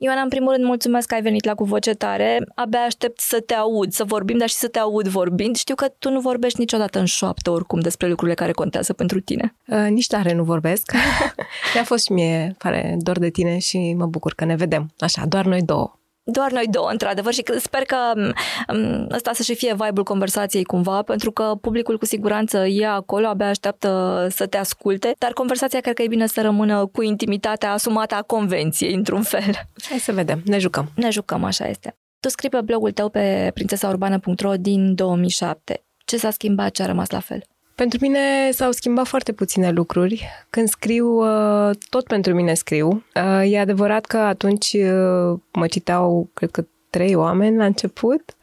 Ioana, în primul rând, mulțumesc că ai venit la Cu Voce Tare. Abia aștept să te aud, să vorbim, dar și să te aud vorbind. Știu că tu nu vorbești niciodată în șoaptă, oricum, despre lucrurile care contează pentru tine. Uh, nici tare nu vorbesc. Mi-a fost și mie, pare, dor de tine și mă bucur că ne vedem. Așa, doar noi două doar noi două, într-adevăr, și sper că ăsta să și fie vibe-ul conversației cumva, pentru că publicul cu siguranță e acolo, abia așteaptă să te asculte, dar conversația cred că e bine să rămână cu intimitatea asumată a convenției, într-un fel. Hai să vedem, ne jucăm. Ne jucăm, așa este. Tu scrii pe blogul tău pe prințesaurbana.ro din 2007. Ce s-a schimbat, ce a rămas la fel? Pentru mine s-au schimbat foarte puține lucruri. Când scriu, uh, tot pentru mine scriu. Uh, e adevărat că atunci uh, mă citeau, cred că trei oameni la început,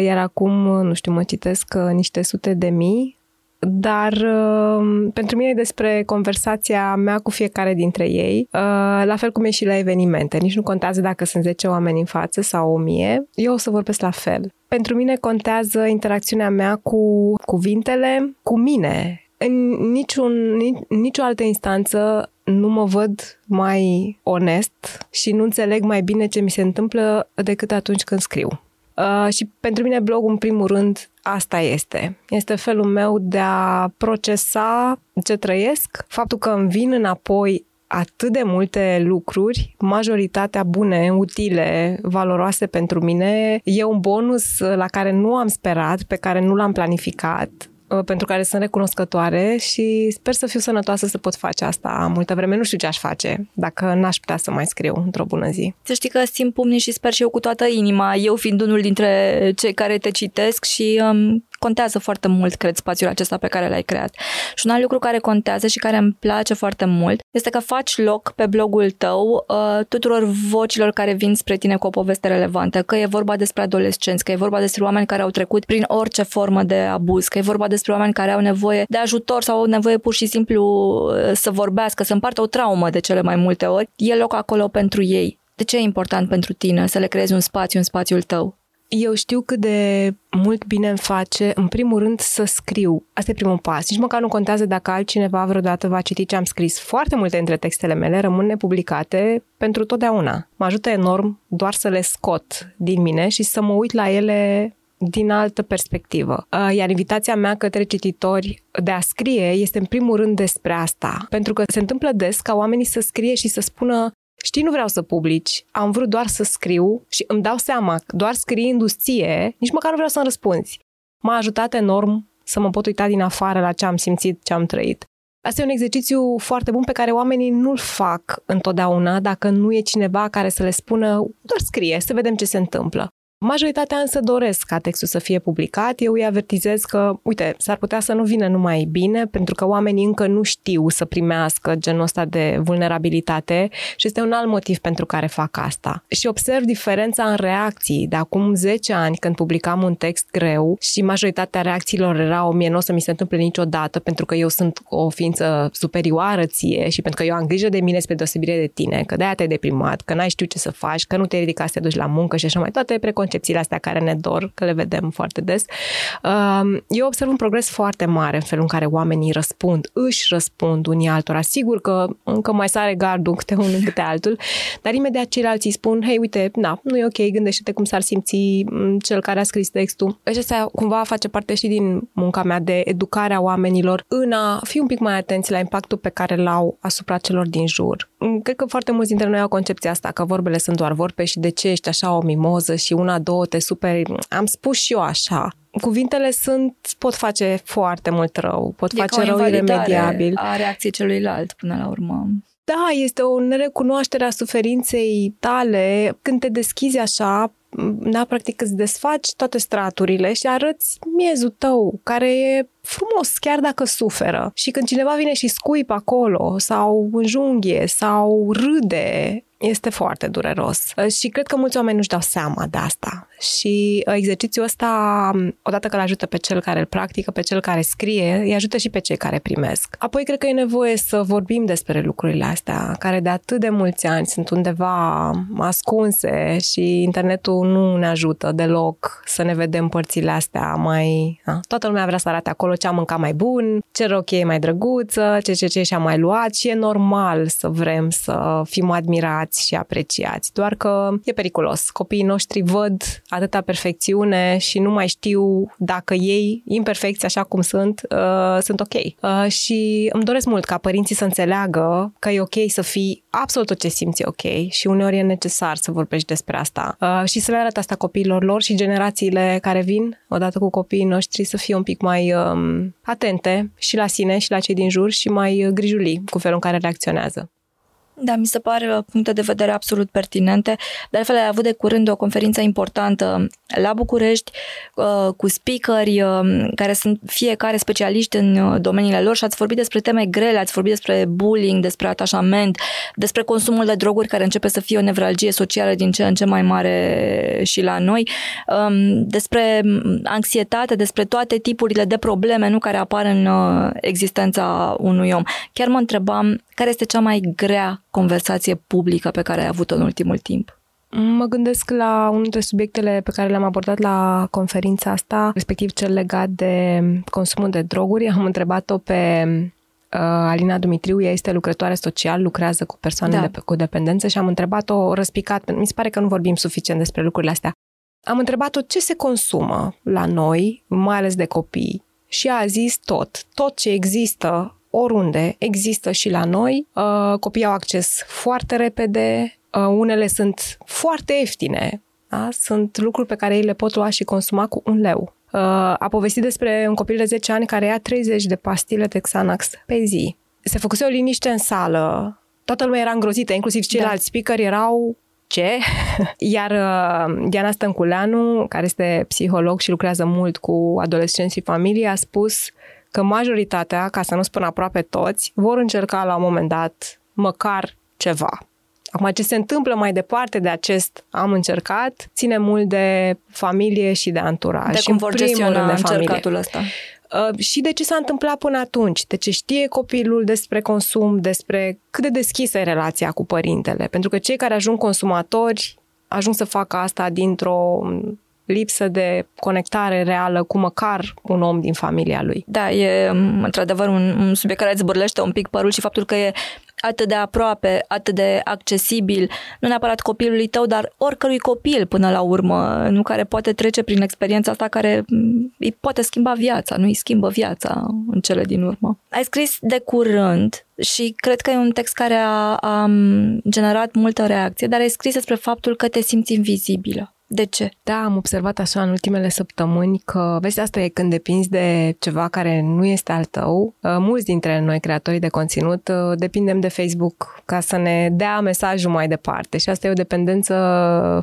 iar acum, nu știu, mă citesc niște sute de mii dar uh, pentru mine e despre conversația mea cu fiecare dintre ei, uh, la fel cum e și la evenimente. Nici nu contează dacă sunt 10 oameni în față sau 1000, eu o să vorbesc la fel. Pentru mine contează interacțiunea mea cu cuvintele, cu mine. În niciun, nici, nicio altă instanță nu mă văd mai onest și nu înțeleg mai bine ce mi se întâmplă decât atunci când scriu. Uh, și pentru mine blogul, în primul rând, asta este. Este felul meu de a procesa ce trăiesc, faptul că îmi vin înapoi atât de multe lucruri, majoritatea bune, utile, valoroase pentru mine. E un bonus la care nu am sperat, pe care nu l-am planificat Uh, pentru care sunt recunoscătoare și sper să fiu sănătoasă să pot face asta multă vreme. Nu știu ce aș face dacă n-aș putea să mai scriu într-o bună zi. Să știi că simt pumnii și sper și eu cu toată inima, eu fiind unul dintre cei care te citesc și um, contează foarte mult, cred, spațiul acesta pe care l-ai creat. Și un alt lucru care contează și care îmi place foarte mult este că faci loc pe blogul tău uh, tuturor vocilor care vin spre tine cu o poveste relevantă, că e vorba despre adolescenți, că e vorba despre oameni care au trecut prin orice formă de abuz, că e vorba despre oameni care au nevoie de ajutor sau au nevoie pur și simplu uh, să vorbească, să împartă o traumă de cele mai multe ori. E loc acolo pentru ei. De ce e important pentru tine să le creezi un spațiu în spațiul tău? Eu știu cât de mult bine îmi face, în primul rând, să scriu. Asta e primul pas. Nici măcar nu contează dacă altcineva vreodată va citi ce am scris. Foarte multe dintre textele mele rămân nepublicate pentru totdeauna. Mă ajută enorm doar să le scot din mine și să mă uit la ele din altă perspectivă. Uh, iar invitația mea către cititori de a scrie este în primul rând despre asta. Pentru că se întâmplă des ca oamenii să scrie și să spună Știi, nu vreau să publici, am vrut doar să scriu și îmi dau seama, doar scriindu-ți ție, nici măcar nu vreau să-mi răspunzi. M-a ajutat enorm să mă pot uita din afară la ce am simțit, ce am trăit. Asta e un exercițiu foarte bun pe care oamenii nu-l fac întotdeauna dacă nu e cineva care să le spună doar scrie, să vedem ce se întâmplă. Majoritatea însă doresc ca textul să fie publicat. Eu îi avertizez că, uite, s-ar putea să nu vină numai bine, pentru că oamenii încă nu știu să primească genul ăsta de vulnerabilitate și este un alt motiv pentru care fac asta. Și observ diferența în reacții. De acum 10 ani, când publicam un text greu și majoritatea reacțiilor era o mie nu o să mi se întâmple niciodată, pentru că eu sunt o ființă superioară ție și pentru că eu am grijă de mine spre deosebire de tine, că de-aia te-ai deprimat, că n-ai știut ce să faci, că nu te ridica să te duci la muncă și așa mai toate preconcepții concepțiile astea care ne dor, că le vedem foarte des. Um, eu observ un progres foarte mare în felul în care oamenii răspund, își răspund unii altora. Sigur că încă mai sare gardul câte unul câte altul, dar imediat ceilalți îi spun, hei, uite, na, nu e ok, gândește-te cum s-ar simți mm, cel care a scris textul. Și asta cumva face parte și din munca mea de educarea oamenilor în a fi un pic mai atenți la impactul pe care l-au asupra celor din jur. Mm, cred că foarte mulți dintre noi au concepția asta, că vorbele sunt doar vorbe și de ce ești așa o mimoză și una, două, te superi. Am spus și eu așa. Cuvintele sunt, pot face foarte mult rău, pot e face rău iremediabil. a reacției celuilalt până la urmă. Da, este o nerecunoaștere a suferinței tale. Când te deschizi așa, da, practic îți desfaci toate straturile și arăți miezul tău, care e frumos, chiar dacă suferă. Și când cineva vine și scuipă acolo, sau înjunghie, sau râde, este foarte dureros. Uh, și cred că mulți oameni nu-și dau seama de asta. Și uh, exercițiul ăsta, um, odată că îl ajută pe cel care îl practică, pe cel care scrie, îi ajută și pe cei care primesc. Apoi cred că e nevoie să vorbim despre lucrurile astea, care de atât de mulți ani sunt undeva ascunse și internetul nu ne ajută deloc să ne vedem părțile astea mai... A, toată lumea vrea să arate acolo ce am mâncat mai bun, ce rochie e mai drăguță, ce ce ce și-a mai luat și e normal să vrem să fim admirați și apreciați. Doar că e periculos. Copiii noștri văd atâta perfecțiune și nu mai știu dacă ei, imperfecți așa cum sunt, uh, sunt ok. Uh, și îmi doresc mult ca părinții să înțeleagă că e ok să fii absolut tot ce simți ok și uneori e necesar să vorbești despre asta uh, și să le arăt asta copiilor lor și generațiile care vin odată cu copiii noștri să fie un pic mai um, atente și la sine și la cei din jur și mai grijuli cu felul în care reacționează. Da, mi se pare uh, puncte de vedere absolut pertinente. De altfel, ai avut de curând o conferință importantă la București uh, cu speakeri uh, care sunt fiecare specialiști în domeniile lor și ați vorbit despre teme grele, ați vorbit despre bullying, despre atașament, despre consumul de droguri care începe să fie o nevralgie socială din ce în ce mai mare și la noi, um, despre anxietate, despre toate tipurile de probleme nu care apar în existența unui om. Chiar mă întrebam care este cea mai grea conversație publică pe care ai avut-o în ultimul timp? Mă gândesc la unul dintre subiectele pe care le-am abordat la conferința asta, respectiv cel legat de consumul de droguri. Am întrebat-o pe uh, Alina Dumitriu, ea este lucrătoare social, lucrează cu persoane da. de, cu dependență și am întrebat-o răspicat, mi se pare că nu vorbim suficient despre lucrurile astea. Am întrebat-o ce se consumă la noi, mai ales de copii, și a zis tot. Tot ce există oriunde, există și la noi. Uh, copiii au acces foarte repede, uh, unele sunt foarte ieftine, da? sunt lucruri pe care ei le pot lua și consuma cu un leu. Uh, a povestit despre un copil de 10 ani care ia 30 de pastile de Xanax pe zi. Se făcuse o liniște în sală, toată lumea era îngrozită, inclusiv da. ceilalți da. speaker erau ce? Iar uh, Diana Stănculeanu, care este psiholog și lucrează mult cu adolescenți și familie, a spus că majoritatea, ca să nu spun aproape toți, vor încerca la un moment dat măcar ceva. Acum, ce se întâmplă mai departe de acest am încercat, ține mult de familie și de anturaj. De cum vor gestiona încercatul ăsta. Uh, și de ce s-a întâmplat până atunci, de ce știe copilul despre consum, despre cât de deschisă e relația cu părintele. Pentru că cei care ajung consumatori ajung să facă asta dintr-o lipsă de conectare reală cu măcar un om din familia lui. Da, e într-adevăr un, un subiect care îți zbârlește un pic părul și faptul că e atât de aproape, atât de accesibil, nu neapărat copilului tău, dar oricărui copil până la urmă, nu care poate trece prin experiența asta care îi poate schimba viața, nu îi schimbă viața în cele din urmă. Ai scris de curând și cred că e un text care a, a generat multă reacție, dar ai scris despre faptul că te simți invizibilă. De ce? Da, am observat așa în ultimele săptămâni că, vezi, asta e când depinzi de ceva care nu este al tău. Uh, mulți dintre noi, creatorii de conținut, uh, depindem de Facebook ca să ne dea mesajul mai departe și asta e o dependență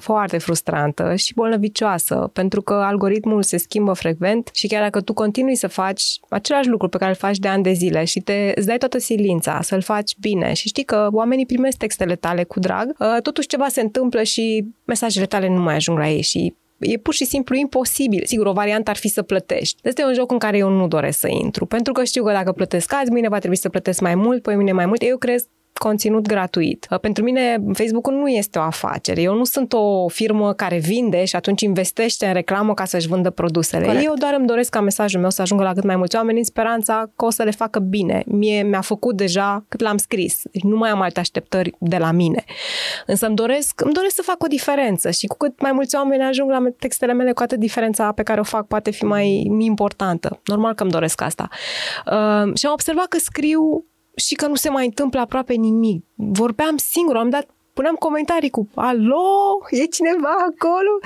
foarte frustrantă și bolnăvicioasă, pentru că algoritmul se schimbă frecvent și chiar dacă tu continui să faci același lucru pe care îl faci de ani de zile și te îți dai toată silința să-l faci bine și știi că oamenii primesc textele tale cu drag, uh, totuși ceva se întâmplă și mesajele tale nu mai ajung la ei și e pur și simplu imposibil. Sigur, o variantă ar fi să plătești. Este un joc în care eu nu doresc să intru, pentru că știu că dacă plătesc azi, mâine va trebui să plătesc mai mult, poi mine mai mult. Eu cred conținut gratuit. Uh, pentru mine, Facebook-ul nu este o afacere. Eu nu sunt o firmă care vinde și atunci investește în reclamă ca să-și vândă produsele. Corect. Eu doar îmi doresc ca mesajul meu să ajungă la cât mai mulți oameni în speranța că o să le facă bine. Mie mi-a făcut deja cât l-am scris. Deci nu mai am alte așteptări de la mine. Însă îmi doresc, îmi doresc să fac o diferență și cu cât mai mulți oameni ajung la textele mele, cu atât diferența pe care o fac poate fi mai importantă. Normal că îmi doresc asta. Uh, și am observat că scriu și că nu se mai întâmplă aproape nimic. Vorbeam singur, am dat puneam comentarii cu Alo, e cineva acolo?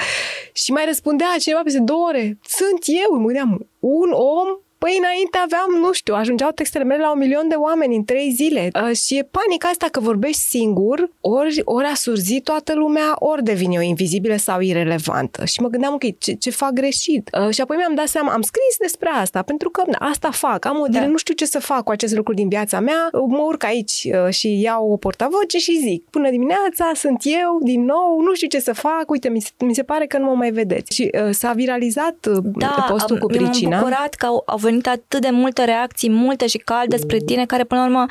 Și mai răspundea cineva peste două ore. Sunt eu, mă gândeam, un om Păi înainte aveam, nu știu, ajungeau textele mele la un milion de oameni în trei zile. Uh, și e panica asta că vorbești singur, ori, ori a surzit toată lumea, ori devine o invizibilă sau irelevantă. Și mă gândeam, ok, ce, ce fac greșit? Uh, și apoi mi-am dat seama, am scris despre asta, pentru că na, asta fac, am o da. nu știu ce să fac cu acest lucru din viața mea, mă urc aici uh, și iau o portavoce și zic, până dimineața sunt eu, din nou, nu știu ce să fac, uite, mi se, mi se pare că nu mă mai vedeți. Și uh, s-a viralizat uh, da, postul am, cu pricina. Da, bucurat că au, au venit atât de multe reacții, multe și calde despre tine, care până la urmă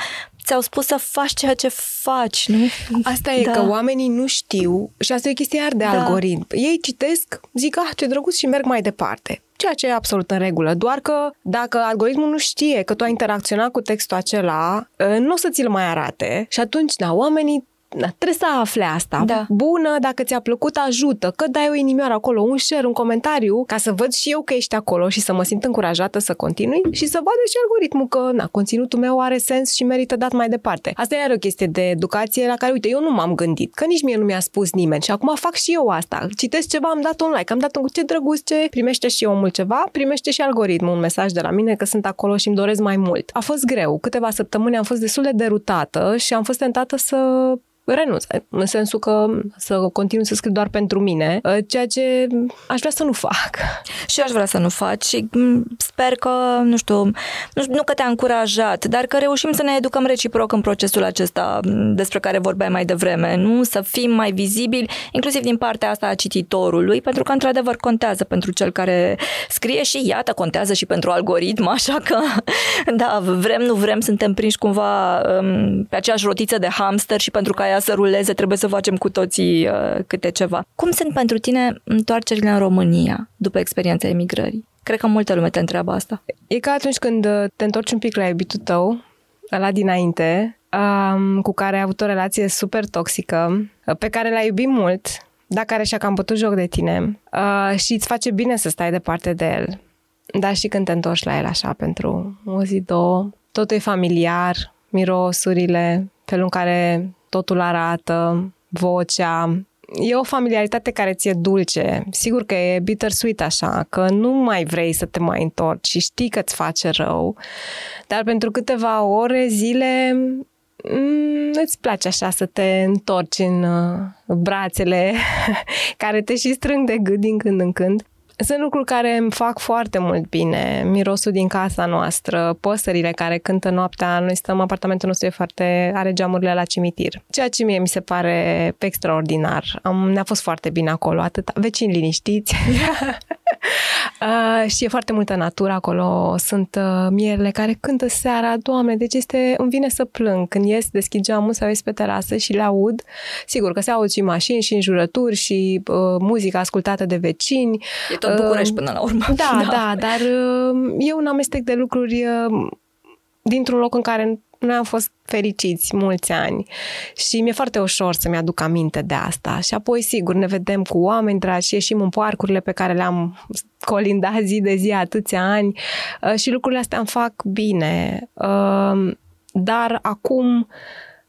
ți-au spus să faci ceea ce faci, nu? Asta e da. că oamenii nu știu și asta e o chestie iar de da. algoritm. Ei citesc, zic, ah, ce drăguț și merg mai departe ceea ce e absolut în regulă. Doar că dacă algoritmul nu știe că tu ai interacționat cu textul acela, ă, nu o să ți-l mai arate și atunci, da, oamenii na, trebuie să afle asta. Da. Bună, dacă ți-a plăcut, ajută. Că dai o inimioară acolo, un share, un comentariu, ca să văd și eu că ești acolo și să mă simt încurajată să continui și să vadă și algoritmul că na, conținutul meu are sens și merită dat mai departe. Asta e o chestie de educație la care, uite, eu nu m-am gândit, că nici mie nu mi-a spus nimeni și acum fac și eu asta. Citesc ceva, am dat un like, am dat un ce drăguț, ce primește și omul ceva, primește și algoritmul un mesaj de la mine că sunt acolo și îmi doresc mai mult. A fost greu. Câteva săptămâni am fost destul de derutată și am fost tentată să renunț, în sensul că să continui să scriu doar pentru mine, ă, ceea ce aș vrea să nu fac. Și aș vrea să nu faci și sper că, nu știu, nu, știu, nu că te-a încurajat, dar că reușim să ne educăm reciproc în procesul acesta despre care vorbeai mai devreme, nu? Să fim mai vizibili, inclusiv din partea asta a cititorului, pentru că într-adevăr contează pentru cel care scrie și iată, contează și pentru algoritm, așa că, da, vrem, nu vrem, suntem prinși cumva um, pe aceeași rotiță de hamster și pentru ca ea să ruleze, trebuie să facem cu toții uh, câte ceva. Cum sunt pentru tine întoarcerile în România după experiența emigrării? Cred că multă lume te întreabă asta. E ca atunci când uh, te întorci un pic la iubitul tău, la dinainte, um, cu care ai avut o relație super toxică, uh, pe care l-ai iubit mult, dar care și-a cam putut joc de tine uh, și îți face bine să stai departe de el. Dar și când te întorci la el așa pentru o zi, două, totul e familiar, mirosurile, felul în care totul arată, vocea. E o familiaritate care ți-e dulce. Sigur că e bittersweet așa, că nu mai vrei să te mai întorci și știi că îți face rău, dar pentru câteva ore, zile, mm, îți place așa să te întorci în uh, brațele care te și strâng de gât din când în când. Sunt lucruri care îmi fac foarte mult bine. Mirosul din casa noastră, păsările care cântă noaptea. Noi stăm, apartamentul nostru e foarte, are geamurile la cimitir. Ceea ce mie mi se pare extraordinar. Am, ne-a fost foarte bine acolo, atât vecini liniștiți. uh, și e foarte multă natură acolo. Sunt uh, mierele care cântă seara. Doamne, deci este, îmi vine să plâng. Când ies, deschid geamul, să vezi pe terasă și le aud. Sigur că se aud și mașini și înjurături și uh, muzica ascultată de vecini. E tot București până la urmă. Da, da, da dar uh, e un amestec de lucruri uh, dintr-un loc în care noi am fost fericiți mulți ani și mi-e foarte ușor să-mi aduc aminte de asta. Și apoi, sigur, ne vedem cu oameni dragi și ieșim în parcurile pe care le-am colindat zi de zi atâția ani uh, și lucrurile astea îmi fac bine. Dar acum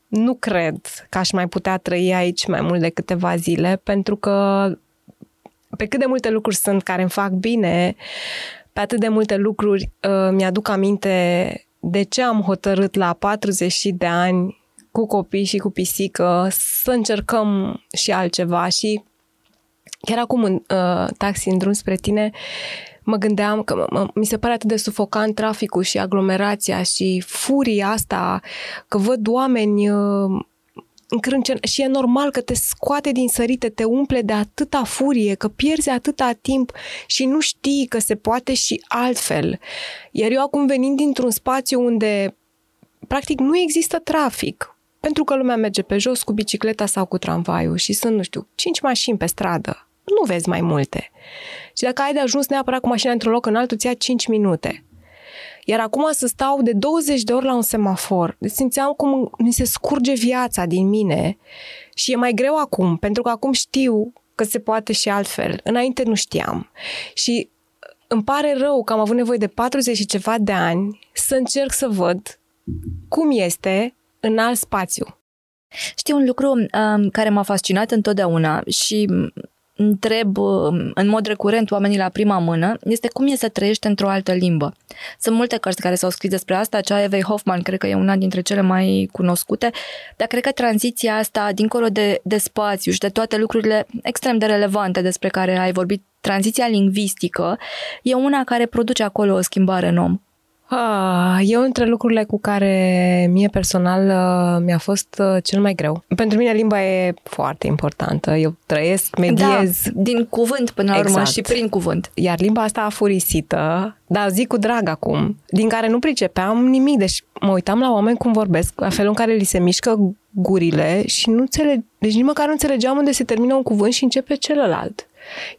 nu cred că aș mai putea trăi aici mai mult de câteva zile, pentru că pe cât de multe lucruri sunt care îmi fac bine, pe atât de multe lucruri uh, mi-aduc aminte de ce am hotărât la 40 de ani cu copii și cu pisică să încercăm și altceva? Și chiar acum în uh, taxi în drum spre tine mă gândeam că m- mi se pare atât de sufocant traficul și aglomerația și furia asta că văd oameni uh, încrâncen și e normal că te scoate din sărite, te umple de atâta furie, că pierzi atâta timp și nu știi că se poate și altfel. Iar eu acum venind dintr-un spațiu unde practic nu există trafic, pentru că lumea merge pe jos cu bicicleta sau cu tramvaiul și sunt, nu știu, cinci mașini pe stradă. Nu vezi mai multe. Și dacă ai de ajuns neapărat cu mașina într-un loc în altul, îți ia 5 minute. Iar acum să stau de 20 de ori la un semafor, deci simțeam cum mi se scurge viața din mine și e mai greu acum, pentru că acum știu că se poate și altfel. Înainte nu știam. Și îmi pare rău că am avut nevoie de 40 și ceva de ani să încerc să văd cum este în alt spațiu. Știi un lucru um, care m-a fascinat întotdeauna și întreb uh, în mod recurent oamenii la prima mână este cum e să trăiești într-o altă limbă. Sunt multe cărți care s-au scris despre asta, cea Evei Hoffman cred că e una dintre cele mai cunoscute, dar cred că tranziția asta, dincolo de, de spațiu și de toate lucrurile extrem de relevante despre care ai vorbit, tranziția lingvistică, e una care produce acolo o schimbare în om. Ah, eu între lucrurile cu care mie personal uh, mi-a fost uh, cel mai greu. Pentru mine limba e foarte importantă. Eu trăiesc, mediez. Da, din cuvânt până la urmă exact. și prin cuvânt. Iar limba asta afurisită, dar zic cu drag acum, din care nu pricepeam nimic. Deci mă uitam la oameni cum vorbesc, la felul în care li se mișcă gurile și nu înțeleg, deci nici măcar nu înțelegeam unde se termină un cuvânt și începe celălalt.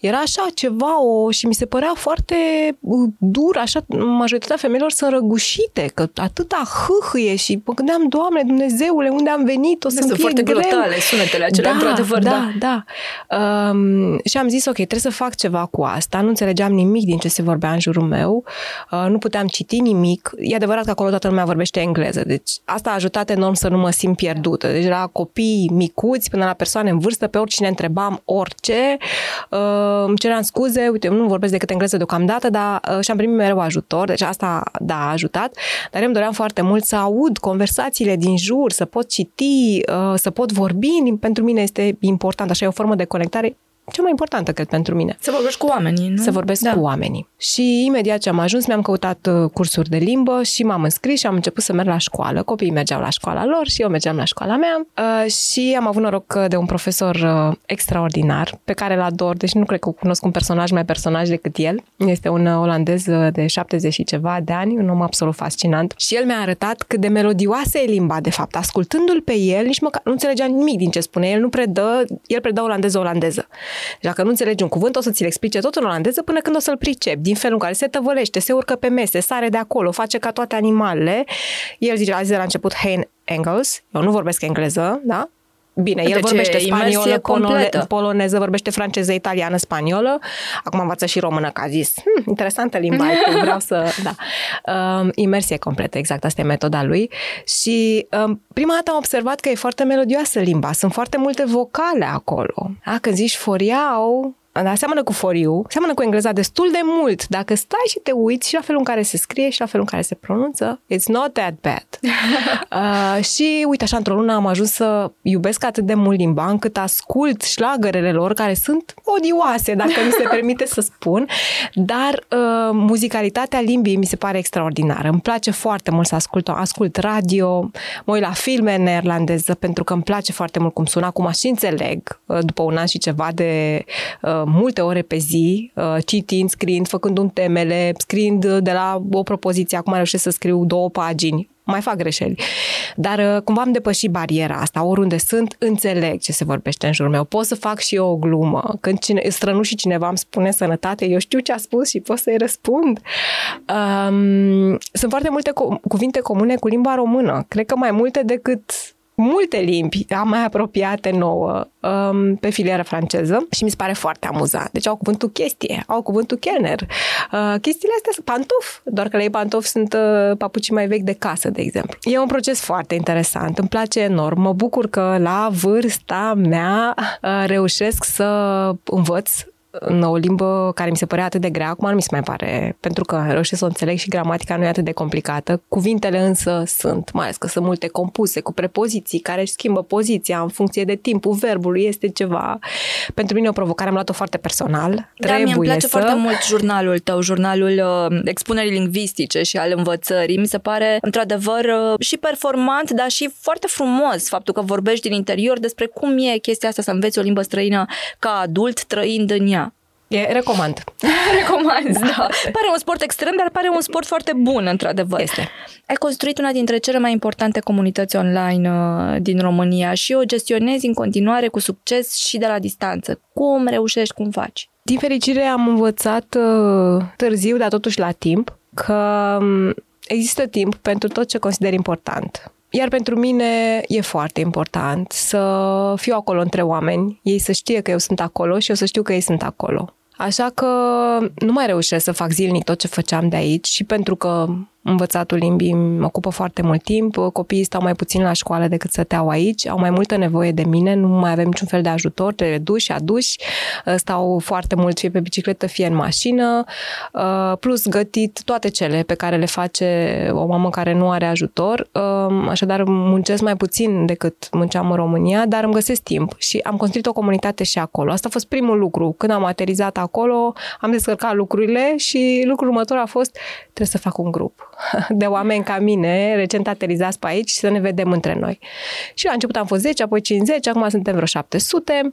Era așa ceva o, și mi se părea foarte uh, dur, așa, majoritatea femeilor sunt răgușite, că atâta hâhâie și mă gândeam, Doamne, Dumnezeule, unde am venit, o să-mi fie foarte greu. brutale sunetele acelea, da, într-adevăr, da. Da, da. Um, și am zis, ok, trebuie să fac ceva cu asta. Nu înțelegeam nimic din ce se vorbea în jurul meu, uh, nu puteam citi nimic. E adevărat că acolo toată lumea vorbește engleză, deci asta a ajutat enorm să nu mă simt pierdută. Deci la copii micuți până la persoane în vârstă, pe oricine întrebam orice, uh, îmi ceream scuze, uite, nu vorbesc decât engleză deocamdată, dar uh, și-am primit mereu ajutor, deci asta, da, a ajutat, dar eu îmi doream foarte mult să aud conversațiile din jur, să pot citi, uh, să pot vorbi, pentru mine este important, așa e o formă de conectare cea mai importantă, cred, pentru mine. Să vorbești cu oamenii, nu? Să vorbesc da. cu oamenii. Și imediat ce am ajuns, mi-am căutat uh, cursuri de limbă și m-am înscris și am început să merg la școală. Copiii mergeau la școala lor și eu mergeam la școala mea uh, și am avut noroc uh, de un profesor extraordinar pe care îl ador, deci nu cred că cunosc un personaj mai personaj decât el. Este un olandez de 70 și ceva de ani, un om absolut fascinant și el mi-a arătat cât de melodioasă e limba, de fapt. Ascultându-l pe el, nici măcar nu înțelegeam nimic din ce spune. El nu predă, el predă olandeză-olandeză. Dacă nu înțelegi un cuvânt, o să ți-l explice tot în olandeză până când o să-l pricepi, din felul în care se tăvălește, se urcă pe mese, sare de acolo, face ca toate animalele. El zice, a zis de la început, hey, Engels, eu nu vorbesc engleză, da? Bine, el vorbește spaniolă, polone, poloneză, vorbește franceză, italiană, spaniolă. Acum învață și română, că a zis, hm, interesantă limba, vreau să... Da. Um, imersie completă, exact, asta e metoda lui. Și um, prima dată am observat că e foarte melodioasă limba. Sunt foarte multe vocale acolo. Da? Când zici foriau, dar seamănă cu for you, seamănă cu engleza destul de mult. Dacă stai și te uiți și la felul în care se scrie și la felul în care se pronunță, it's not that bad. uh, și uite, așa, într-o lună am ajuns să iubesc atât de mult limba încât ascult șlagărele lor care sunt odioase, dacă mi se permite să spun, dar uh, muzicalitatea limbii mi se pare extraordinară. Îmi place foarte mult să ascult, ascult radio, mă uit la filme în neerlandeză pentru că îmi place foarte mult cum sună. Acum și înțeleg, uh, după un an și ceva de uh, multe ore pe zi, uh, citind, scriind, făcând un temele, scriind de la o propoziție, acum reușesc să scriu două pagini, mai fac greșeli. Dar uh, cumva am depășit bariera asta. Oriunde sunt, înțeleg ce se vorbește în jurul meu. Pot să fac și eu o glumă. Când cine, strănuși cineva îmi spune sănătate, eu știu ce a spus și pot să-i răspund. Um, sunt foarte multe co- cuvinte comune cu limba română. Cred că mai multe decât multe limbi mai apropiate nouă um, pe filieră franceză și mi se pare foarte amuzant. Deci au cuvântul chestie, au cuvântul kelner. Uh, chestiile astea sunt pantuf, doar că la ei pantofi sunt uh, papucii mai vechi de casă, de exemplu. E un proces foarte interesant, îmi place enorm. Mă bucur că la vârsta mea uh, reușesc să învăț în o limbă care mi se părea atât de grea, acum nu mi se mai pare, pentru că reușesc să o înțeleg și gramatica nu e atât de complicată. Cuvintele însă sunt, mai ales că sunt multe compuse cu prepoziții care își schimbă poziția în funcție de timpul verbului, este ceva. Pentru mine o provocare, am luat-o foarte personal. Da, Trebuie mie îmi place să... foarte mult jurnalul tău, jurnalul uh, expunerii lingvistice și al învățării. Mi se pare, într-adevăr, uh, și performant, dar și foarte frumos faptul că vorbești din interior despre cum e chestia asta să înveți o limbă străină ca adult trăind în ea. E, recomand. recomand, da. Pare un sport extrem, dar pare un sport foarte bun, într-adevăr. Este. Ai construit una dintre cele mai importante comunități online uh, din România și o gestionezi în continuare cu succes și de la distanță. Cum reușești, cum faci? Din fericire am învățat uh, târziu, dar totuși la timp, că um, există timp pentru tot ce consider important. Iar pentru mine e foarte important să fiu acolo între oameni, ei să știe că eu sunt acolo și eu să știu că ei sunt acolo. Așa că nu mai reușesc să fac zilnic tot ce făceam de aici și pentru că Învățatul limbii îmi ocupă foarte mult timp, copiii stau mai puțin la școală decât stăteau aici, au mai multă nevoie de mine, nu mai avem niciun fel de ajutor, trebuie duși, aduși, stau foarte mult fie pe bicicletă, fie în mașină, plus gătit toate cele pe care le face o mamă care nu are ajutor, așadar muncesc mai puțin decât munceam în România, dar îmi găsesc timp și am construit o comunitate și acolo. Asta a fost primul lucru. Când am aterizat acolo, am descărcat lucrurile și lucrul următor a fost trebuie să fac un grup de oameni ca mine, recent aterizați pe aici, și să ne vedem între noi. Și la început am fost 10, apoi 50, acum suntem vreo 700.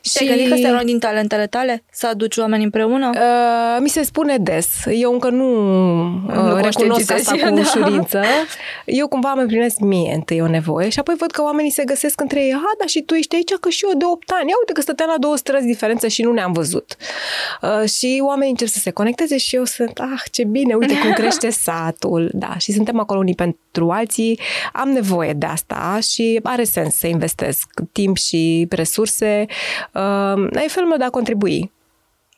Și... Te-ai gândit că este unul din talentele tale? Să aduci oameni împreună? Uh, mi se spune des. Eu încă nu, nu uh, recunosc asta cu da. ușurință. Eu cumva îmi primesc mie întâi o nevoie și apoi văd că oamenii se găsesc între ei. Ha, dar și tu ești aici, că și eu de 8 ani. Ia uite că stăteam la două străzi diferență și nu ne-am văzut. Uh, și oamenii încep să se conecteze și eu sunt, ah, ce bine, uite cum crește satul. Da, și suntem acolo unii pentru alții. Am nevoie de asta și are sens să investesc timp și resurse. Uh, e felul meu de a contribui.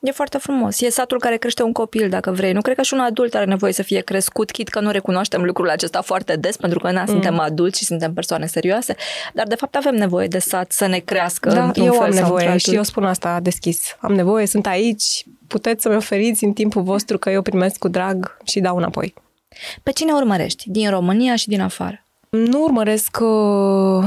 E foarte frumos. E satul care crește un copil, dacă vrei. Nu cred că și un adult are nevoie să fie crescut, chit că nu recunoaștem lucrul acesta foarte des, pentru că na, mm. suntem adulți și suntem persoane serioase, dar de fapt avem nevoie de sat să ne crească da, într-un eu fel am nevoie și eu spun asta deschis. Am nevoie, sunt aici, puteți să-mi oferiți în timpul vostru că eu primesc cu drag și dau înapoi. Pe cine urmărești? Din România și din afară? Nu urmăresc uh,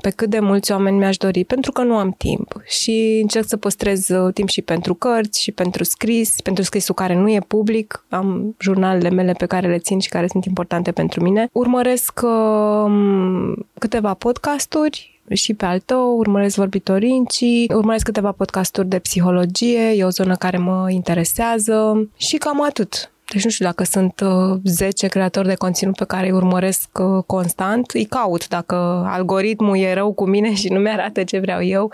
pe cât de mulți oameni mi-aș dori, pentru că nu am timp și încerc să păstrez uh, timp și pentru cărți și pentru scris, pentru scrisul care nu e public, am jurnalele mele pe care le țin și care sunt importante pentru mine. Urmăresc uh, câteva podcasturi, și pe al tău, urmăresc vorbitorinci, urmăresc câteva podcasturi de psihologie, e o zonă care mă interesează și cam atât. Deci nu știu dacă sunt uh, 10 creatori de conținut pe care îi urmăresc uh, constant. Îi caut dacă algoritmul e rău cu mine și nu mi-arată ce vreau eu.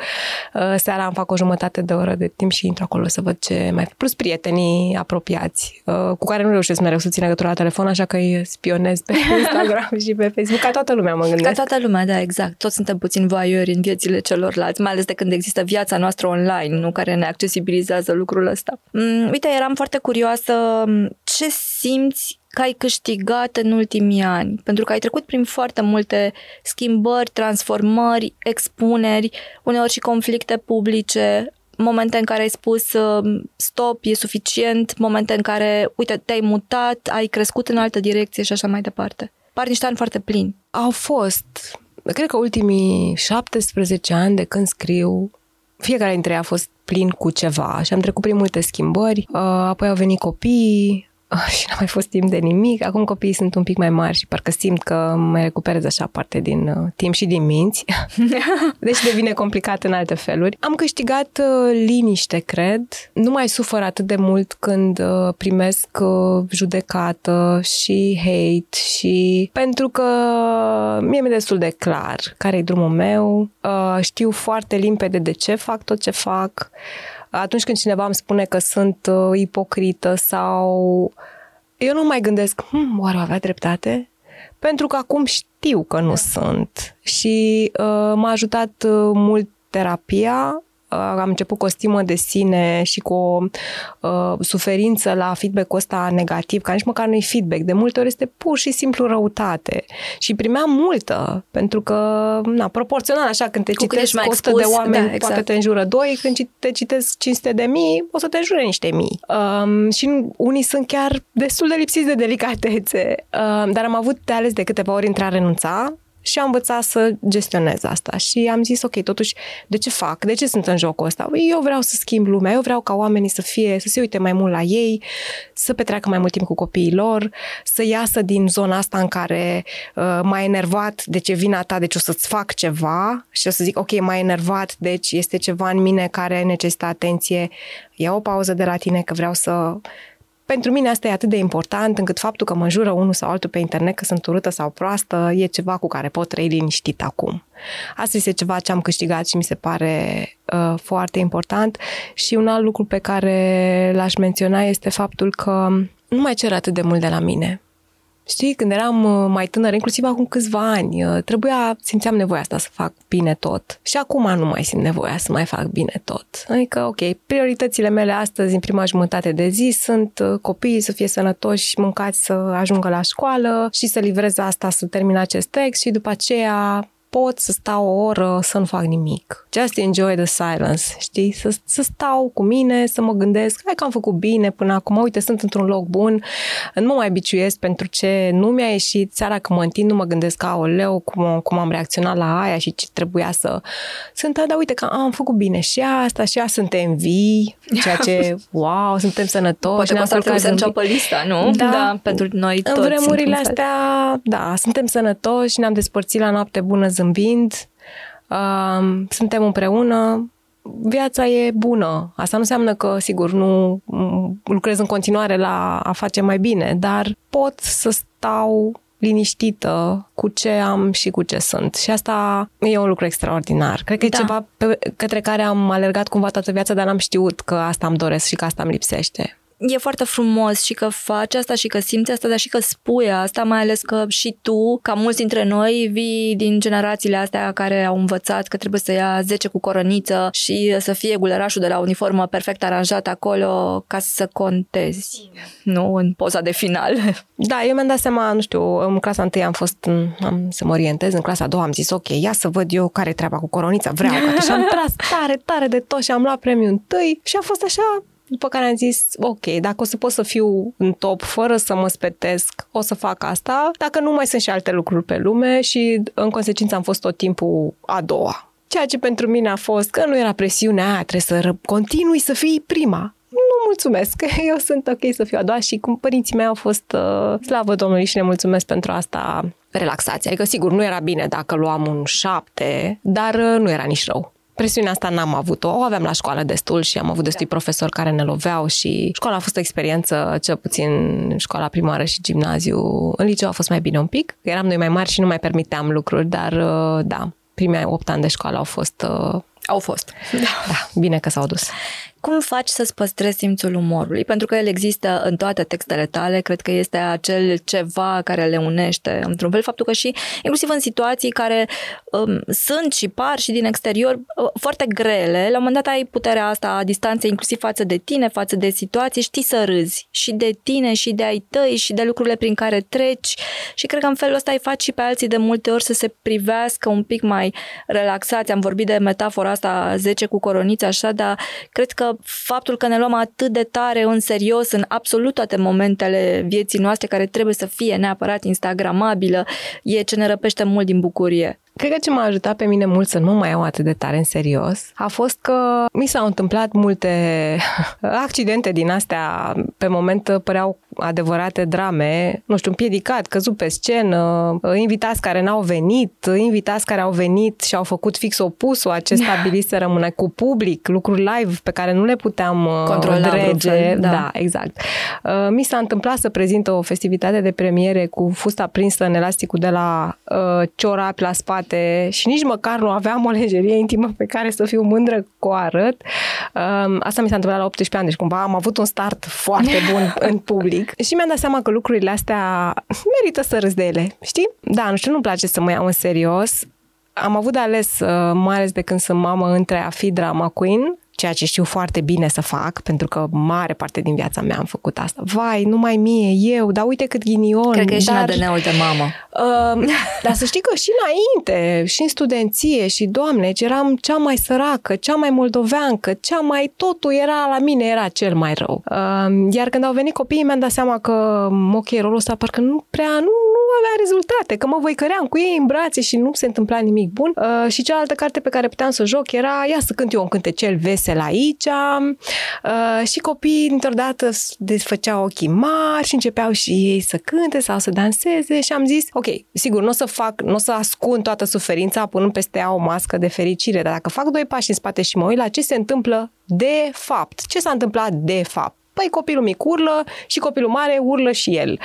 Uh, seara îmi fac o jumătate de oră de timp și intru acolo să văd ce mai... Plus prietenii apropiați, uh, cu care nu reușesc mereu să țin legătura la telefon, așa că îi spionez pe Instagram și pe Facebook. Ca toată lumea mă gândesc. Ca toată lumea, da, exact. Toți suntem puțin voiori în viețile celorlalți, mai ales de când există viața noastră online, nu care ne accesibilizează lucrul ăsta. Mm, uite, eram foarte curioasă ce simți că ai câștigat în ultimii ani? Pentru că ai trecut prin foarte multe schimbări, transformări, expuneri, uneori și conflicte publice, momente în care ai spus uh, stop, e suficient, momente în care, uite, te-ai mutat, ai crescut în altă direcție și așa mai departe. Par niște ani foarte plini. Au fost, cred că ultimii 17 ani de când scriu, fiecare dintre ei a fost plin cu ceva și am trecut prin multe schimbări, uh, apoi au venit copii, Ah, și n-a mai fost timp de nimic. Acum copiii sunt un pic mai mari și parcă simt că mai recuperez așa parte din uh, timp și din minți. deci devine complicat în alte feluri. Am câștigat uh, liniște, cred. Nu mai sufăr atât de mult când uh, primesc uh, judecată și hate și pentru că mie mi-e destul de clar care e drumul meu. Uh, știu foarte limpede de ce fac tot ce fac atunci când cineva îmi spune că sunt uh, ipocrită sau eu nu mai gândesc, hm, oare avea dreptate? Pentru că acum știu că nu da. sunt și uh, m-a ajutat uh, mult terapia Uh, am început cu o stimă de sine și cu o uh, suferință la feedback-ul ăsta negativ, care nici măcar nu-i feedback. De multe ori este pur și simplu răutate. Și primeam multă, pentru că, na, proporțional, așa, când te cu citești mai 100 expus, de oameni, da, exact. poate te înjură doi, când te citesc 500 de mii, o să te înjure niște mii. Um, și unii sunt chiar destul de lipsiți de delicatețe. Um, dar am avut de ales de câteva ori între a renunța și am învățat să gestionez asta și am zis, ok, totuși, de ce fac? De ce sunt în jocul ăsta? Eu vreau să schimb lumea, eu vreau ca oamenii să fie, să se uite mai mult la ei, să petreacă mai mult timp cu copiii lor, să iasă din zona asta în care uh, m-a enervat, de ce vina ta, deci o să-ți fac ceva și o să zic, ok, m-a enervat, deci este ceva în mine care necesită atenție, ia o pauză de la tine că vreau să pentru mine asta e atât de important încât faptul că mă jură unul sau altul pe internet că sunt urâtă sau proastă e ceva cu care pot trăi liniștit acum. Asta este ceva ce am câștigat și mi se pare uh, foarte important și un alt lucru pe care l-aș menționa este faptul că nu mai cer atât de mult de la mine Știi, când eram uh, mai tânără, inclusiv acum câțiva ani, uh, trebuia, simțeam nevoia asta să fac bine tot. Și acum nu mai simt nevoia să mai fac bine tot. Adică, ok, prioritățile mele astăzi, în prima jumătate de zi, sunt uh, copiii să fie sănătoși, mâncați să ajungă la școală și să livrez asta, să termin acest text și după aceea pot să stau o oră să nu fac nimic. Just enjoy the silence, știi? Să, să stau cu mine, să mă gândesc, hai că am făcut bine până acum, uite, sunt într-un loc bun, nu mă mai biciuiesc pentru ce nu mi-a ieșit, seara că mă întind, nu mă gândesc, leu cum, cum am reacționat la aia și ce trebuia să... Sunt, dar uite că am făcut bine și asta și asta, suntem vii, ceea ce, wow, suntem sănătoși. Poate că asta trebuie să înceapă lista, nu? Da, da pentru noi toți. În vremurile astea, da, suntem sănătoși, ne-am despărțit la noapte bună zâmbind, uh, suntem împreună, viața e bună. Asta nu înseamnă că, sigur, nu lucrez în continuare la a face mai bine, dar pot să stau liniștită cu ce am și cu ce sunt. Și asta e un lucru extraordinar. Cred că da. e ceva pe, către care am alergat cumva toată viața, dar n-am știut că asta îmi doresc și că asta îmi lipsește e foarte frumos și că faci asta și că simți asta, dar și că spui asta, mai ales că și tu, ca mulți dintre noi, vii din generațiile astea care au învățat că trebuie să ia 10 cu corăniță și să fie gulerașul de la uniformă perfect aranjat acolo ca să contezi, nu în poza de final. Da, eu mi-am dat seama, nu știu, în clasa întâi am fost, am să mă orientez, în clasa a doua am zis, ok, ia să văd eu care e treaba cu coronița, vreau, că și am tras tare, tare de tot și am luat premiul întâi și a fost așa, după care am zis, ok, dacă o să pot să fiu în top fără să mă spetesc, o să fac asta, dacă nu mai sunt și alte lucruri pe lume și în consecință am fost tot timpul a doua. Ceea ce pentru mine a fost că nu era presiunea aia, trebuie să continui să fii prima. Nu mulțumesc, eu sunt ok să fiu a doua și cum părinții mei au fost uh, slavă Domnului și ne mulțumesc pentru asta relaxați. Adică sigur nu era bine dacă luam un șapte, dar uh, nu era nici rău presiunea asta n-am avut-o. O aveam la școală destul și am avut destui da. profesori care ne loveau și școala a fost o experiență, cel puțin școala primară și gimnaziu. În liceu a fost mai bine un pic. Eram noi mai mari și nu mai permiteam lucruri, dar uh, da, primii opt ani de școală au fost uh, au fost. Da. da, bine că s-au dus. Cum faci să-ți păstrezi simțul umorului? Pentru că el există în toate textele tale, cred că este acel ceva care le unește într-un fel. Faptul că și, inclusiv în situații care um, sunt și par și din exterior uh, foarte grele, la un moment dat ai puterea asta a distanței, inclusiv față de tine, față de situații, știi să râzi și de tine și de ai tăi și de lucrurile prin care treci și cred că în felul ăsta ai faci și pe alții de multe ori să se privească un pic mai relaxați. Am vorbit de metafora asta 10 cu coronița așa, dar cred că faptul că ne luăm atât de tare în serios în absolut toate momentele vieții noastre care trebuie să fie neapărat instagramabilă e ce ne răpește mult din bucurie. Cred că ce m-a ajutat pe mine mult să nu mai iau atât de tare în serios a fost că mi s-au întâmplat multe accidente din astea. Pe moment păreau adevărate drame, nu știu, împiedicat, căzut pe scenă, invitați care n-au venit, invitați care au venit și au făcut fix opusul, ce stabilit să rămână cu public, lucruri live pe care nu le puteam uh, controla drege. Da. da, exact. Uh, mi s-a întâmplat să prezint o festivitate de premiere cu fusta prinsă în elasticul de la uh, ciorapi la spate și nici măcar nu aveam o lejerie intimă pe care să fiu mândră cu o arăt. Uh, asta mi s-a întâmplat la 18 ani, deci cumva am avut un start foarte bun în public și mi-am dat seama că lucrurile astea merită să râs de ele, știi? Da, nu știu, nu-mi place să mă iau în serios. Am avut de ales, uh, mai ales de când sunt mamă, între a fi drama queen ceea ce știu foarte bine să fac, pentru că mare parte din viața mea am făcut asta. Vai, numai mie, eu, dar uite cât ghinion. Cred că e și dar, în ADN-ul de mamă. Uh, dar să știi că și înainte, și în studenție, și, doamne, eram cea mai săracă, cea mai moldoveancă, cea mai... Totul era la mine, era cel mai rău. Uh, iar când au venit copiii, mi-am dat seama că, ok, rolul ăsta parcă nu prea, nu, nu avea rezultate, că mă voi căream cu ei în brațe și nu se întâmpla nimic bun. Uh, și cealaltă carte pe care puteam să joc era, ia să cânt eu un cântecel vesel la aici uh, și copiii dintr-o dată desfăceau ochii mari și începeau și ei să cânte sau să danseze și am zis, ok, sigur, nu o să fac, nu o să ascund toată suferința punând peste ea o mască de fericire, dar dacă fac doi pași în spate și mă uit la ce se întâmplă de fapt, ce s-a întâmplat de fapt, Păi copilul mic urlă și copilul mare urlă și el.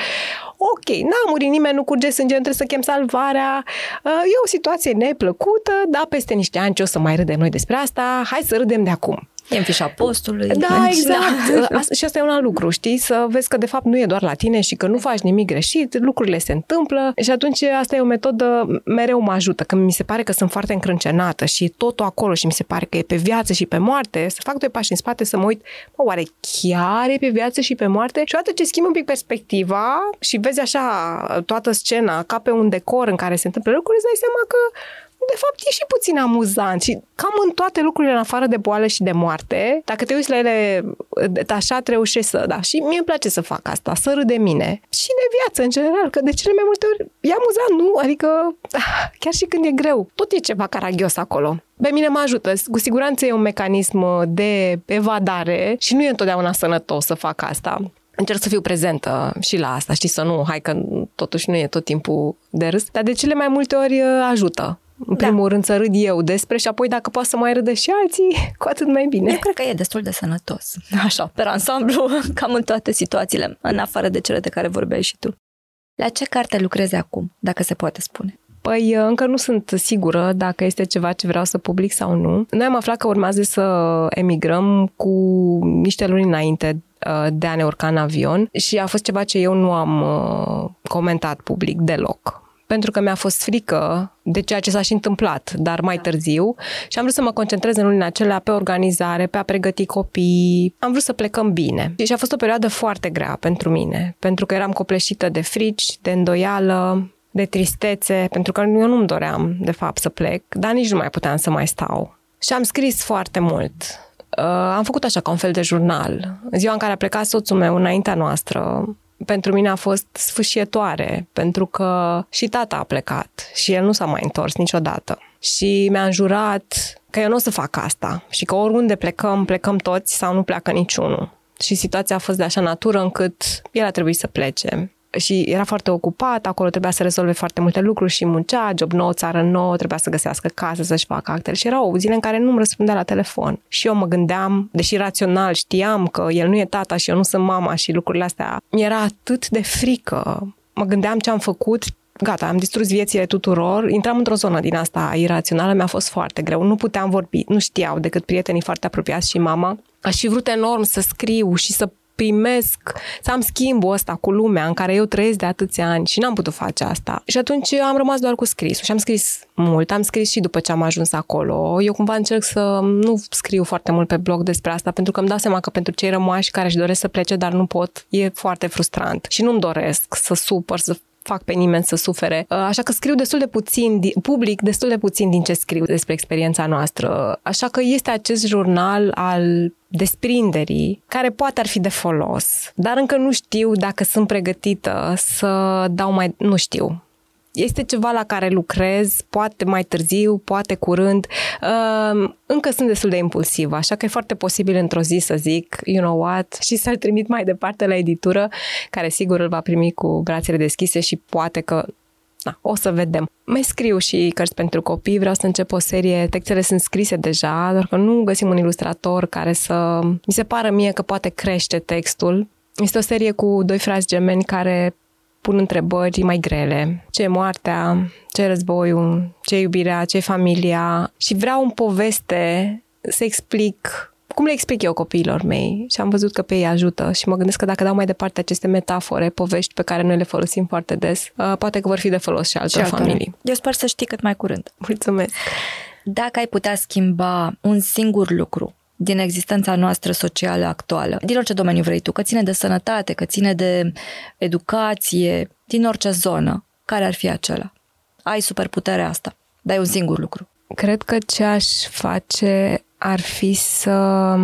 Ok, n-a murit nimeni, nu curge sânge, nu trebuie să chem salvarea, uh, e o situație neplăcută, da, peste niște ani ce o să mai râdem noi despre asta, hai să râdem de acum. E în fișa postului. Da, exact. Da. și asta e un alt lucru, știi? Să vezi că de fapt nu e doar la tine și că nu faci nimic greșit, lucrurile se întâmplă și atunci asta e o metodă mereu mă ajută. Când mi se pare că sunt foarte încrâncenată și totul acolo și mi se pare că e pe viață și pe moarte, să fac doi pași în spate să mă uit, mă, oare chiar e pe viață și pe moarte? Și odată ce schimb un pic perspectiva și vezi așa toată scena ca pe un decor în care se întâmplă lucruri, îți dai seama că de fapt e și puțin amuzant și cam în toate lucrurile în afară de boală și de moarte, dacă te uiți la ele așa, reușești să, da, și mie îmi place să fac asta, să râd de mine și de viață în general, că de cele mai multe ori e amuzant, nu? Adică chiar și când e greu, tot e ceva caragios acolo. Pe mine mă ajută. Cu siguranță e un mecanism de evadare și nu e întotdeauna sănătos să fac asta încerc să fiu prezentă și la asta, știi, să nu, hai că totuși nu e tot timpul de râs, dar de cele mai multe ori ajută. În da. primul rând să râd eu despre și apoi dacă poate să mai râdă și alții, cu atât mai bine. Eu cred că e destul de sănătos. Așa, pe ansamblu, cam în toate situațiile, în afară de cele de care vorbeai și tu. La ce carte lucrezi acum, dacă se poate spune? Păi încă nu sunt sigură dacă este ceva ce vreau să public sau nu. Noi am aflat că urmează să emigrăm cu niște luni înainte uh, de a ne urca în avion și a fost ceva ce eu nu am uh, comentat public deloc pentru că mi-a fost frică de ceea ce s-a și întâmplat, dar mai târziu și am vrut să mă concentrez în lunile acelea pe organizare, pe a pregăti copii. Am vrut să plecăm bine. Și a fost o perioadă foarte grea pentru mine, pentru că eram copleșită de frici, de îndoială, de tristețe, pentru că eu nu-mi doream, de fapt, să plec, dar nici nu mai puteam să mai stau. Și am scris foarte mult. Uh, am făcut așa ca un fel de jurnal. În ziua în care a plecat soțul meu înaintea noastră, pentru mine a fost sfâșietoare, pentru că și tata a plecat și el nu s-a mai întors niciodată. Și mi-a înjurat că eu nu o să fac asta și că oriunde plecăm, plecăm toți sau nu pleacă niciunul. Și situația a fost de așa natură încât el a trebuit să plece și era foarte ocupat, acolo trebuia să rezolve foarte multe lucruri și muncea, job nou, țară nouă, trebuia să găsească casă, să-și facă actele și erau zile în care nu îmi răspundea la telefon. Și eu mă gândeam, deși rațional știam că el nu e tata și eu nu sunt mama și lucrurile astea, mi-era atât de frică. Mă gândeam ce am făcut, gata, am distrus viețile tuturor, intram într-o zonă din asta irațională, mi-a fost foarte greu, nu puteam vorbi, nu știau decât prietenii foarte apropiați și mama. Aș fi vrut enorm să scriu și să primesc, să am schimbul ăsta cu lumea în care eu trăiesc de atâția ani și n-am putut face asta. Și atunci am rămas doar cu scrisul și am scris mult, am scris și după ce am ajuns acolo. Eu cumva încerc să nu scriu foarte mult pe blog despre asta, pentru că îmi dau seama că pentru cei rămași care își doresc să plece, dar nu pot, e foarte frustrant. Și nu-mi doresc să supăr, să fac pe nimeni să sufere. Uh, așa că scriu destul de puțin, public destul de puțin din ce scriu despre experiența noastră. Așa că este acest jurnal al desprinderii, care poate ar fi de folos, dar încă nu știu dacă sunt pregătită să dau mai... nu știu este ceva la care lucrez, poate mai târziu, poate curând. Ehm, încă sunt destul de impulsivă, așa că e foarte posibil într-o zi să zic, you know what, și să-l trimit mai departe la editură, care sigur îl va primi cu brațele deschise și poate că Na, o să vedem. Mai scriu și cărți pentru copii, vreau să încep o serie, textele sunt scrise deja, doar că nu găsim un ilustrator care să... Mi se pară mie că poate crește textul. Este o serie cu doi frați gemeni care pun întrebări mai grele. Ce e moartea? Ce e războiul? Ce e iubirea? Ce e familia? Și vreau în poveste să explic cum le explic eu copiilor mei și am văzut că pe ei ajută și mă gândesc că dacă dau mai departe aceste metafore, povești pe care noi le folosim foarte des, uh, poate că vor fi de folos și altor și familii. Eu sper să știi cât mai curând. Mulțumesc! Dacă ai putea schimba un singur lucru din existența noastră socială actuală, din orice domeniu vrei tu, că ține de sănătate, că ține de educație, din orice zonă, care ar fi acela? Ai superputerea asta, dai un singur lucru. Cred că ce aș face ar fi să,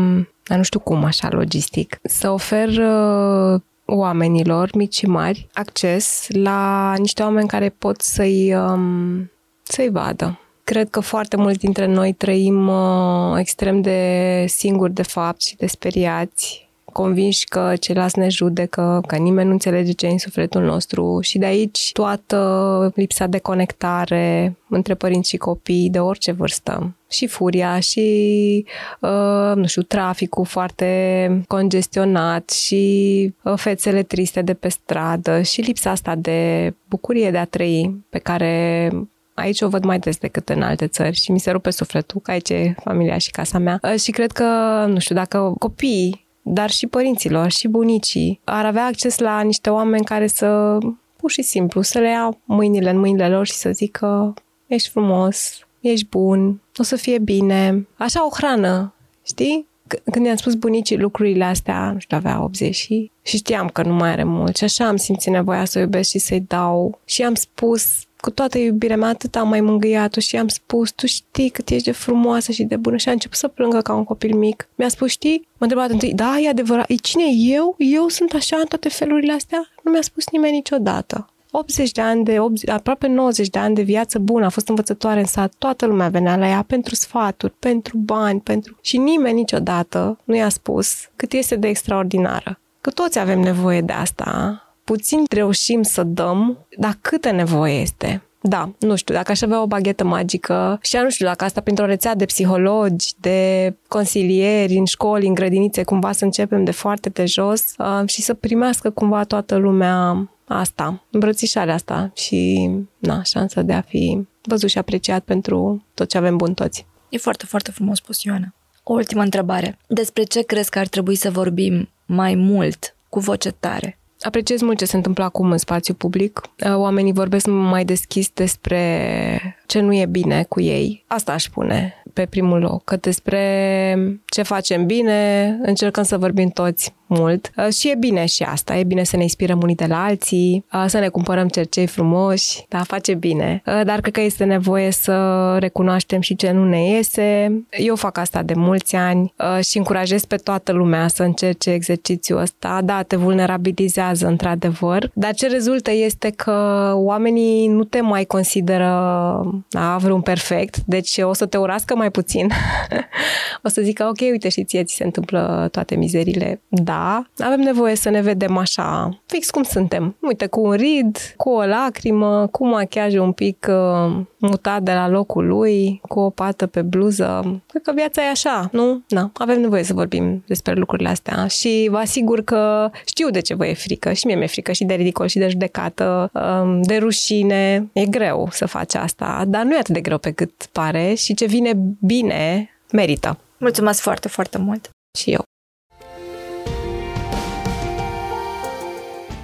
nu știu cum așa logistic, să ofer uh, oamenilor, mici și mari, acces la niște oameni care pot să-i, um, să-i vadă. Cred că foarte mulți dintre noi trăim uh, extrem de singuri de fapt și de speriați, convinși că ceilalți ne judecă, că nimeni nu înțelege ce e în sufletul nostru și de aici toată lipsa de conectare între părinți și copii de orice vârstă și furia și, uh, nu știu, traficul foarte congestionat și uh, fețele triste de pe stradă și lipsa asta de bucurie de a trăi pe care aici o văd mai des decât în alte țări și mi se rupe sufletul, că aici e familia și casa mea. Uh, și cred că, nu știu, dacă copiii, dar și părinților și bunicii ar avea acces la niște oameni care să, pur și simplu, să le ia mâinile în mâinile lor și să zică ești frumos, ești bun, o să fie bine. Așa o hrană, știi? Când i-am spus bunicii lucrurile astea, nu știu, avea 80 și, și știam că nu mai are mult și așa am simțit nevoia să o iubesc și să-i dau. Și am spus, cu toată iubirea mea, atât am mai mângâiat-o și am spus, tu știi cât ești de frumoasă și de bună și a început să plângă ca un copil mic. Mi-a spus, știi? M-a întrebat întâi, da, e adevărat, e cine eu? Eu sunt așa în toate felurile astea? Nu mi-a spus nimeni niciodată. 80 de ani de, 80, aproape 90 de ani de viață bună, a fost învățătoare în sat, toată lumea venea la ea pentru sfaturi, pentru bani, pentru... Și nimeni niciodată nu i-a spus cât este de extraordinară. Că toți avem nevoie de asta. Puțin reușim să dăm, dar câtă nevoie este. Da, nu știu, dacă aș avea o baghetă magică și nu știu dacă asta printr-o rețea de psihologi, de consilieri în școli, în grădinițe, cumva să începem de foarte de jos uh, și să primească cumva toată lumea asta, îmbrățișarea asta și na, șansa de a fi văzut și apreciat pentru tot ce avem bun toți. E foarte, foarte frumos spus, Ioana. O ultimă întrebare. Despre ce crezi că ar trebui să vorbim mai mult, cu voce tare? Apreciez mult ce se întâmplă acum în spațiu public. Oamenii vorbesc mai deschis despre ce nu e bine cu ei. Asta aș spune pe primul loc, că despre ce facem bine, încercăm să vorbim toți mult uh, și e bine și asta, e bine să ne inspirăm unii de la alții, uh, să ne cumpărăm cercei frumoși, da, face bine, uh, dar cred că este nevoie să recunoaștem și ce nu ne iese. Eu fac asta de mulți ani și încurajez pe toată lumea să încerce exercițiul ăsta. Da, te vulnerabilizează într-adevăr, dar ce rezultă este că oamenii nu te mai consideră da, vreun perfect, deci o să te urască mai puțin. o să zică, ok, uite și ție ți se întâmplă toate mizerile. Da, avem nevoie să ne vedem așa, fix cum suntem. Uite, cu un rid, cu o lacrimă, cu machiajul un pic uh, mutat de la locul lui, cu o pată pe bluză. Cred că viața e așa, nu? Da, avem nevoie să vorbim despre lucrurile astea și vă asigur că știu de ce vă e frică și mie mi-e frică și de ridicol și de judecată, um, de rușine. E greu să faci asta, dar nu e atât de greu pe cât pare și ce vine bine merită. Mulțumesc foarte, foarte mult! Și eu.